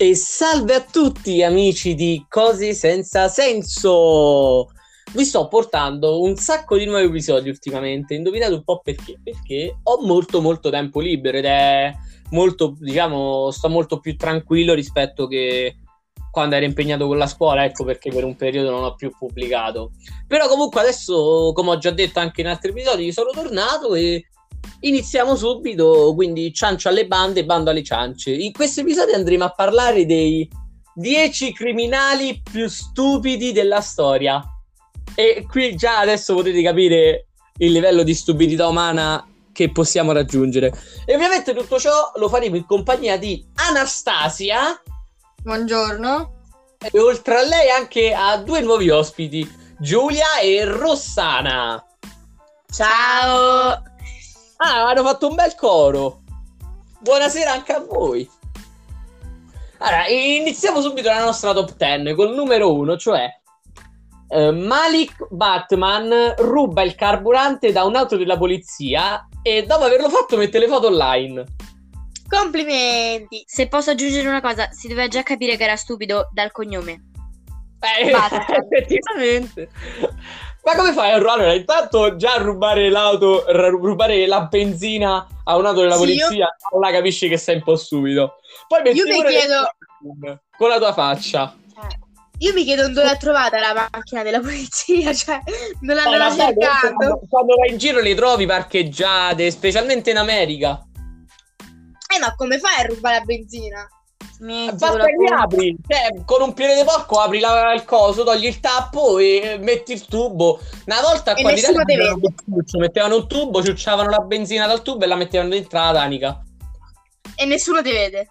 E salve a tutti amici di Cose senza senso! Vi sto portando un sacco di nuovi episodi ultimamente. Indovinate un po' perché? Perché ho molto molto tempo libero ed è molto, diciamo, sto molto più tranquillo rispetto che quando ero impegnato con la scuola, ecco perché per un periodo non ho più pubblicato. Però comunque adesso, come ho già detto anche in altri episodi, sono tornato e Iniziamo subito, quindi ciancio alle bande, bando alle ciance. In questo episodio andremo a parlare dei 10 criminali più stupidi della storia. E qui già adesso potete capire il livello di stupidità umana che possiamo raggiungere. E ovviamente tutto ciò lo faremo in compagnia di Anastasia. Buongiorno. E oltre a lei anche a due nuovi ospiti, Giulia e Rossana. Ciao. Ah, hanno fatto un bel coro. Buonasera anche a voi. Allora, iniziamo subito la nostra top 10 col numero 1, cioè uh, Malik Batman ruba il carburante da un'auto della polizia e dopo averlo fatto mette le foto online. Complimenti! Se posso aggiungere una cosa, si doveva già capire che era stupido dal cognome. Eh, effettivamente. Ma come fai a allora, intanto già a rubare l'auto, rubare la benzina a un'auto della sì, polizia, io... là capisci che sei un po' stupido. Poi io mi chiedo con la tua faccia. Cioè, io mi chiedo dove l'ha trovata la macchina della polizia, cioè non l'hanno cercando. Quando, quando vai in giro le trovi parcheggiate, specialmente in America. Eh, ma come fai a rubare la benzina? Basta che apri, cioè, con un piede di porco apri la, il coso, togli il tappo e metti il tubo. Una volta qua di mettevano un tubo, ciucciavano la benzina dal tubo e la mettevano dentro la tanica. E nessuno ti vede?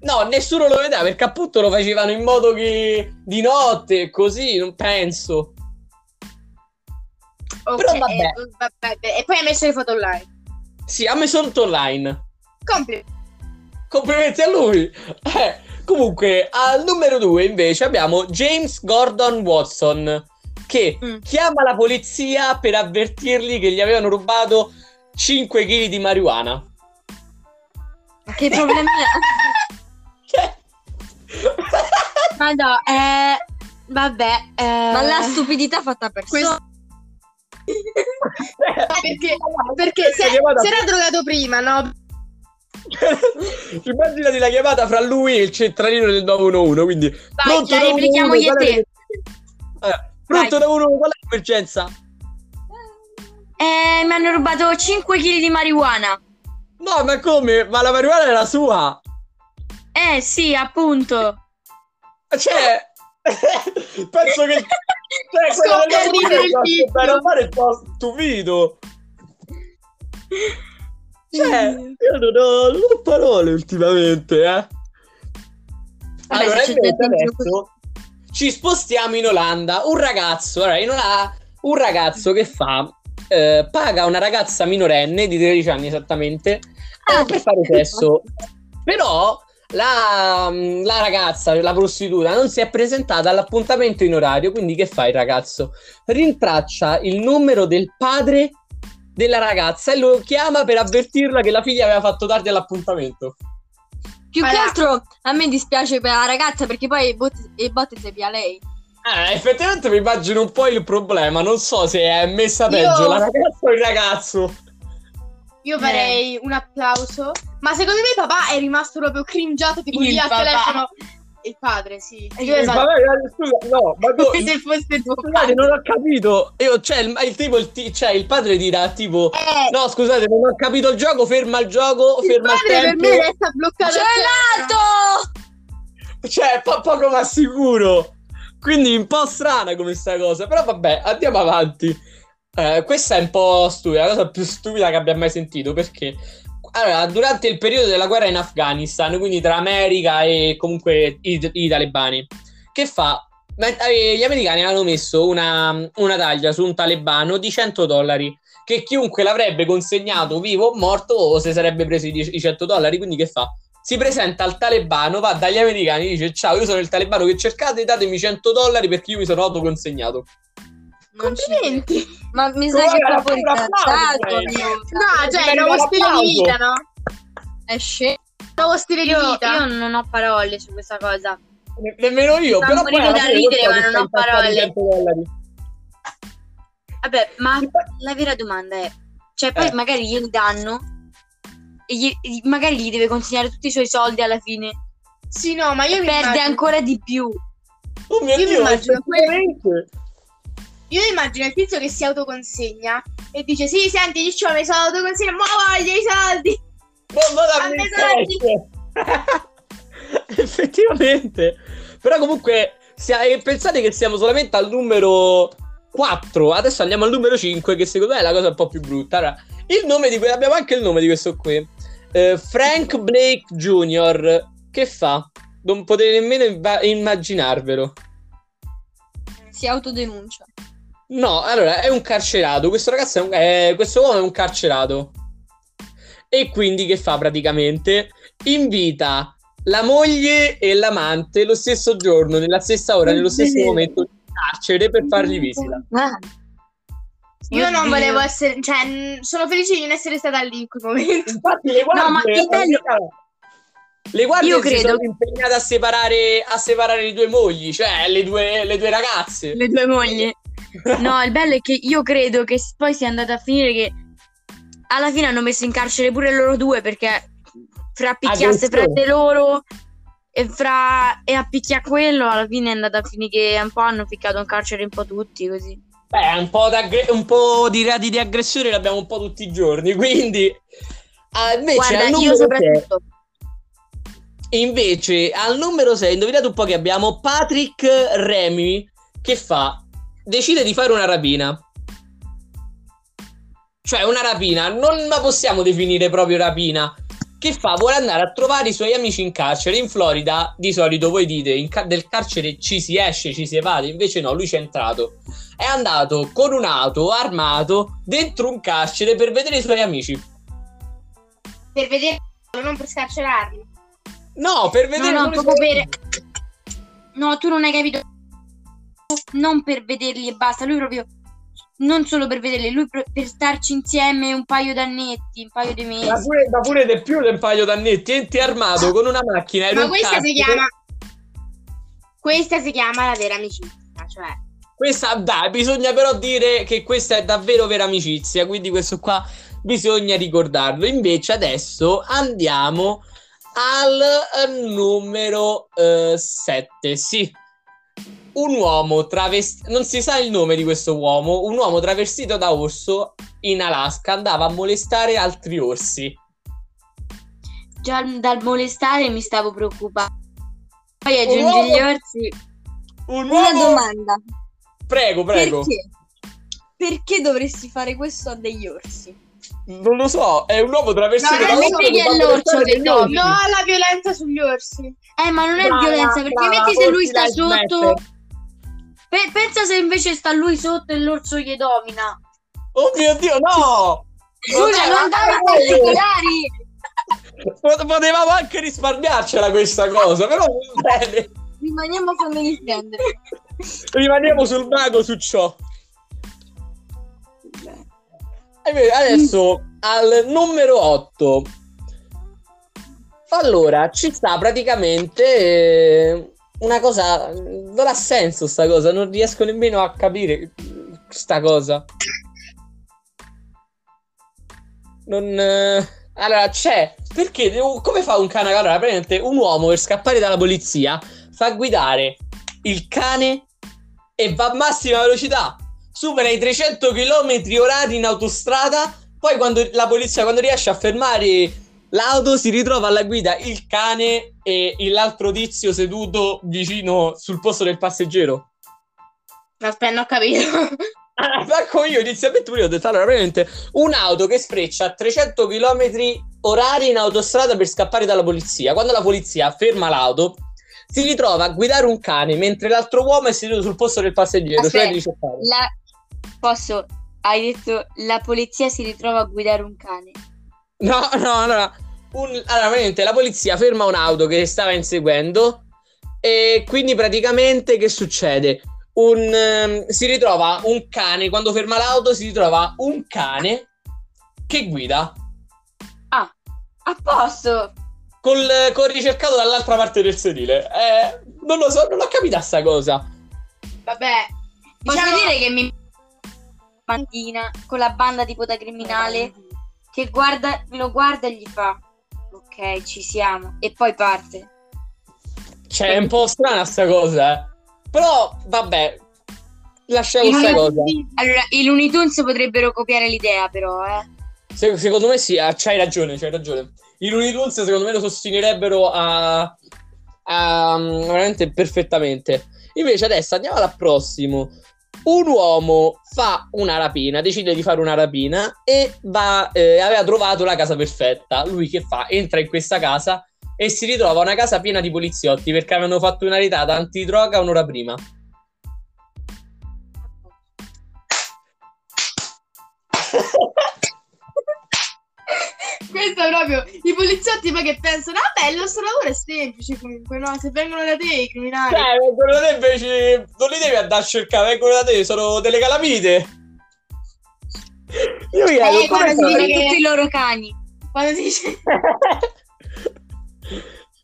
No, nessuno lo vedeva perché appunto lo facevano in modo che di notte, così, non penso. Okay, Però vabbè. vabbè. E poi ha messo le foto online. Sì, ha messo tutto online. Complimenti. Complimenti a lui. Eh, comunque, al numero due invece abbiamo James Gordon Watson che mm. chiama la polizia per avvertirli che gli avevano rubato 5 kg di marijuana. Che problema è? che? Ma no, eh, vabbè. Eh... Ma la stupidità fatta per questo. perché, perché se, se era drogato prima, no? Immaginati la chiamata fra lui e il centralino del 911. Quindi, Vai, pronto, la replichiamo io e te. Eh, pronto, 911, qual è l'emergenza? Eh, mi hanno rubato 5 kg di marijuana. No, ma come? Ma la marijuana è la sua? Eh, sì, appunto. Cioè, penso che... Cioè, Scoppia a ridere il fare un po' stupito. Cioè, io non ho, non ho parole ultimamente, eh. Vabbè, allora, invece adesso ci spostiamo in Olanda. Un ragazzo, allora, in Olanda, un ragazzo che fa, eh, paga una ragazza minorenne di 13 anni esattamente ah, per fare sesso. Però la, la, ragazza, la prostituta, non si è presentata all'appuntamento in orario. Quindi, che fa il ragazzo? Rintraccia il numero del padre della ragazza e lo chiama per avvertirla che la figlia aveva fatto tardi all'appuntamento. Più allora. che altro a me dispiace per la ragazza perché poi i botte si pia lei. Eh, effettivamente mi immagino un po' il problema. Non so se è messa peggio Io... la ragazza o il ragazzo. Io farei eh. un applauso. Ma secondo me papà è rimasto proprio cringiato tipo il lì al telefono il padre, sì. E io esatto. Vabbè, scusa, no, ma tu, se fosse tuo scusate, non ho capito. Io, cioè, il, il tipo, il, cioè, il padre dirà tipo eh, No, scusate, non ho capito il gioco, ferma il gioco, il ferma il tempo. per me resta bloccato. Gelato! Cioè, po- poco ma sicuro. Quindi un po' strana come sta cosa, però vabbè, andiamo avanti. Eh, questa è un po' stupida, la cosa più stupida che abbia mai sentito, perché allora, durante il periodo della guerra in Afghanistan, quindi tra America e comunque i, i talebani, che fa? Eh, gli americani hanno messo una, una, taglia su un talebano di 100 dollari che chiunque l'avrebbe consegnato vivo o morto o se sarebbe preso i 100 dollari. Quindi che fa? Si presenta al talebano, va dagli americani, dice ciao, io sono il talebano che cercate, datemi 100 dollari perché io mi sono autoconsegnato. Complimenti. Ma mi sa che è proprio incazzato. No, cioè, è uno stile di vita, no? È scemo. nuovo stile io, di vita. Io non ho parole su questa cosa. Ne- nemmeno io, Sta però poi da ridere, ma non ho parole. Vabbè, ma la vera domanda è, cioè poi eh. magari glieli danno e gli, magari gli deve consegnare tutti i suoi soldi alla fine. Sì, no, ma io perde immagino... ancora di più. Oh mio io Dio, immagino quel... Io immagino il tizio che si autoconsegna e dice sì, senti, diciamo, mi sono autoconsegna, ma voglio i soldi. Non, non Effettivamente. Però comunque, pensate che siamo solamente al numero 4. Adesso andiamo al numero 5, che secondo me è la cosa un po' più brutta. Allora, il nome di que- abbiamo anche il nome di questo qui. Uh, Frank Blake Jr. Che fa? Non potete nemmeno imba- immaginarvelo. Si autodenuncia. No, allora è un carcerato. Questo ragazzo è un, eh, questo uomo è un carcerato. E quindi che fa praticamente? Invita la moglie e l'amante lo stesso giorno, nella stessa ora, nello stesso momento in carcere per fargli visita. Ah. Io non volevo essere, cioè, sono felice di non essere stata lì in quel momento. Infatti, le guardie, no, ma il bello... Le guardie Io credo... sono impegnate a separare, a separare le due mogli, cioè le due, le due ragazze. Le due mogli. No, il bello è che io credo che poi sia andata a finire che alla fine hanno messo in carcere pure loro due perché fra picchiasse fra di loro e fra e a picchia quello alla fine è andata a finire che un po' hanno ficcato in carcere un po' tutti così. Beh, un po', un po di reati di aggressione l'abbiamo un po' tutti i giorni, quindi ah, invece Guarda, io soprattutto. 6, invece al numero 6 indovinate un po' che abbiamo? Patrick Remy che fa decide di fare una rapina cioè una rapina, non la possiamo definire proprio rapina. Che fa? Vuole andare a trovare i suoi amici in carcere. In Florida, di solito voi dite, car- del carcere ci si esce, ci si evade. Invece no, lui c'è entrato. È andato con un'auto armato dentro un carcere per vedere i suoi amici. Per vedere, non per scarcerarli. No, per vedere... No, no, per... No, tu non hai capito. Non per vederli e basta. Lui proprio non solo per vederli, lui per, starci insieme un paio d'annetti, un paio di mesi. Ma pure, ma pure di più di un paio d'annetti, enti armato con una macchina. Ma questa si chiama. Questa si chiama la vera amicizia, cioè. Questa, dai, bisogna però dire che questa è davvero vera amicizia, quindi questo qua bisogna ricordarlo. Invece adesso andiamo al eh, numero 7, eh, sì un uomo travestito, non si sa il nome di questo uomo, un uomo travestito da orso in Alaska andava a molestare altri orsi. Già dal molestare mi stavo preoccupando. Poi aggiungi uomo... gli orsi. Un Una uomo... domanda. Prego, prego. Perché? Perché dovresti fare questo a degli orsi? Non lo so, è un uomo travestito no, da orso. Non è l'orso che domina. No, la violenza sugli orsi. Eh, ma non è brava, violenza, perché brava, metti se lui sta sotto... Smetter Pe- pensa se invece sta lui sotto e l'orso gli domina. Oh mio Dio, no! Scusa, non dava particolari! Potevamo anche risparmiarcela questa cosa, però bene. Rimaniamo family friendly. Rimaniamo sul mago su ciò. Adesso al numero 8. Allora, ci sta praticamente eh, una cosa. Non ha senso sta cosa, non riesco nemmeno a capire sta cosa. Non. Eh, allora, c'è. Perché? Come fa un cane? Allora, praticamente un uomo per scappare dalla polizia fa guidare il cane e va a massima velocità. Supera i 300 km orari in autostrada. Poi, quando la polizia, quando riesce a fermare L'auto si ritrova alla guida il cane e l'altro tizio seduto vicino sul posto del passeggero. Aspetta, ho capito. Ecco io inizialmente pure ho detto allora veramente un'auto che sfreccia a 300 km orari in autostrada per scappare dalla polizia. Quando la polizia ferma l'auto, si ritrova a guidare un cane mentre l'altro uomo è seduto sul posto del passeggero. Cioè Aspetta, cioè la... Posso? Hai detto la polizia si ritrova a guidare un cane. No, no, allora, un, allora, veramente la polizia ferma un'auto che stava inseguendo e quindi praticamente che succede? Un, um, si ritrova un cane, quando ferma l'auto si ritrova un cane che guida. Ah, a posto. col, col ricercato dall'altra parte del sedile. Eh, non lo so, non ho capito sta cosa. Vabbè, posso diciamo... dire che mi bandina con la banda tipo da criminale che guarda, lo guarda e gli fa ok, ci siamo e poi parte. Cioè, è un po' strana sta cosa, eh. Però, vabbè, lasciamo questa cosa. Allora, i Looney Tunes potrebbero copiare l'idea, però, eh. Se, secondo me sì, ah, c'hai ragione, c'hai ragione. I Looney Tunes secondo me lo sostenerebbero a, a, veramente perfettamente. Invece adesso andiamo al prossimo. Un uomo fa una rapina, decide di fare una rapina e va, eh, aveva trovato la casa perfetta. Lui che fa? Entra in questa casa e si ritrova una casa piena di poliziotti perché avevano fatto una ritata antidroga un'ora prima. Questo è proprio i poliziotti poi che pensano, vabbè, il nostro lavoro è semplice comunque, no? Se vengono da te i criminali. Cioè, vengono da te invece non li devi andare a cercare, vengono da te, sono delle calamite. Io mi chiedo, eh, si dice che... tutti i loro cani. Quando si dice...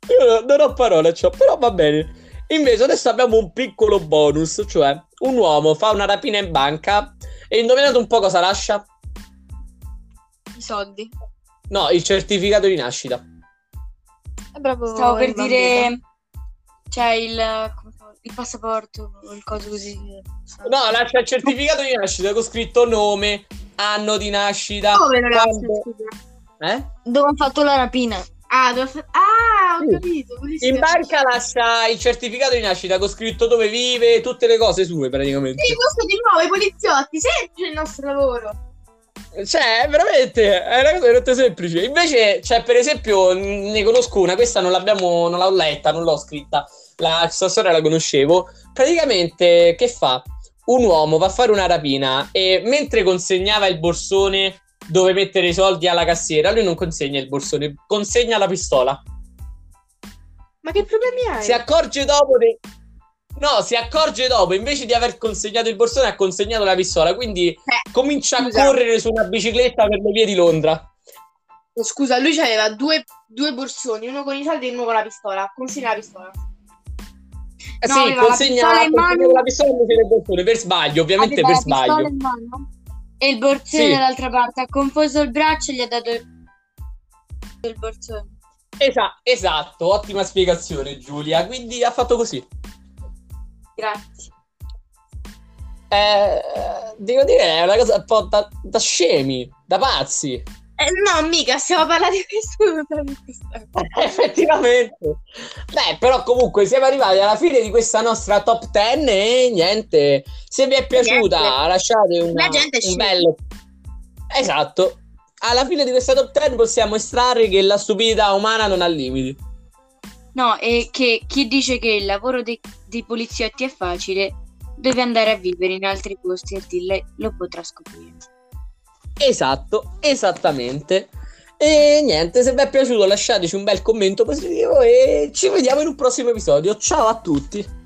Io non ho parole, ciò, però va bene. Invece adesso abbiamo un piccolo bonus, cioè un uomo fa una rapina in banca e indovinate un po' cosa lascia? I soldi. No, il certificato di nascita. È bravo. Stavo per dire. C'è il, il passaporto, il coso così. No, lascia il certificato di nascita con scritto nome, anno di nascita. Dove lo lascia? Eh? Dove hanno fatto la rapina? Ah, dove ah ho sì. capito. In banca lascia il certificato di nascita con scritto dove vive, tutte le cose sue praticamente. Sì, questo di nuovo i poliziotti, semplice il nostro lavoro. Cioè, veramente è una cosa veramente semplice. Invece, cioè, per esempio, ne conosco una, questa non l'abbiamo, non l'ho letta, non l'ho scritta. La questa storia la conoscevo. Praticamente, che fa? Un uomo va a fare una rapina e mentre consegnava il borsone dove mettere i soldi alla cassiera, lui non consegna il borsone, consegna la pistola. Ma che problemi hai? Si accorge dopo de- No, si accorge dopo, invece di aver consegnato il borsone, ha consegnato la pistola. Quindi eh, comincia scusa. a correre su una bicicletta per le vie di Londra. Oh, scusa, lui aveva due, due, borsoni, uno con i soldi e uno con la pistola. Consegna la pistola. Eh no, sì, consegna la, mano... la pistola invece del borsone, per sbaglio, ovviamente aveva per sbaglio. E il borsone sì. dall'altra parte ha confuso il braccio e gli ha dato il borsone. Esa- esatto, ottima spiegazione Giulia, quindi ha fatto così. Grazie. Eh, devo dire, è una cosa un po' da, da scemi, da pazzi. Eh, no, mica, stiamo parlando di questo. Effettivamente. Beh, però comunque siamo arrivati alla fine di questa nostra top 10 e niente, se vi è piaciuta niente. lasciate una, La gente un bello... Esatto. Alla fine di questa top 10 possiamo estrarre che la stupidità umana non ha limiti. No, e che chi dice che il lavoro dei, dei poliziotti è facile deve andare a vivere in altri posti e Dille lo potrà scoprire. Esatto, esattamente. E niente, se vi è piaciuto lasciateci un bel commento positivo e ci vediamo in un prossimo episodio. Ciao a tutti!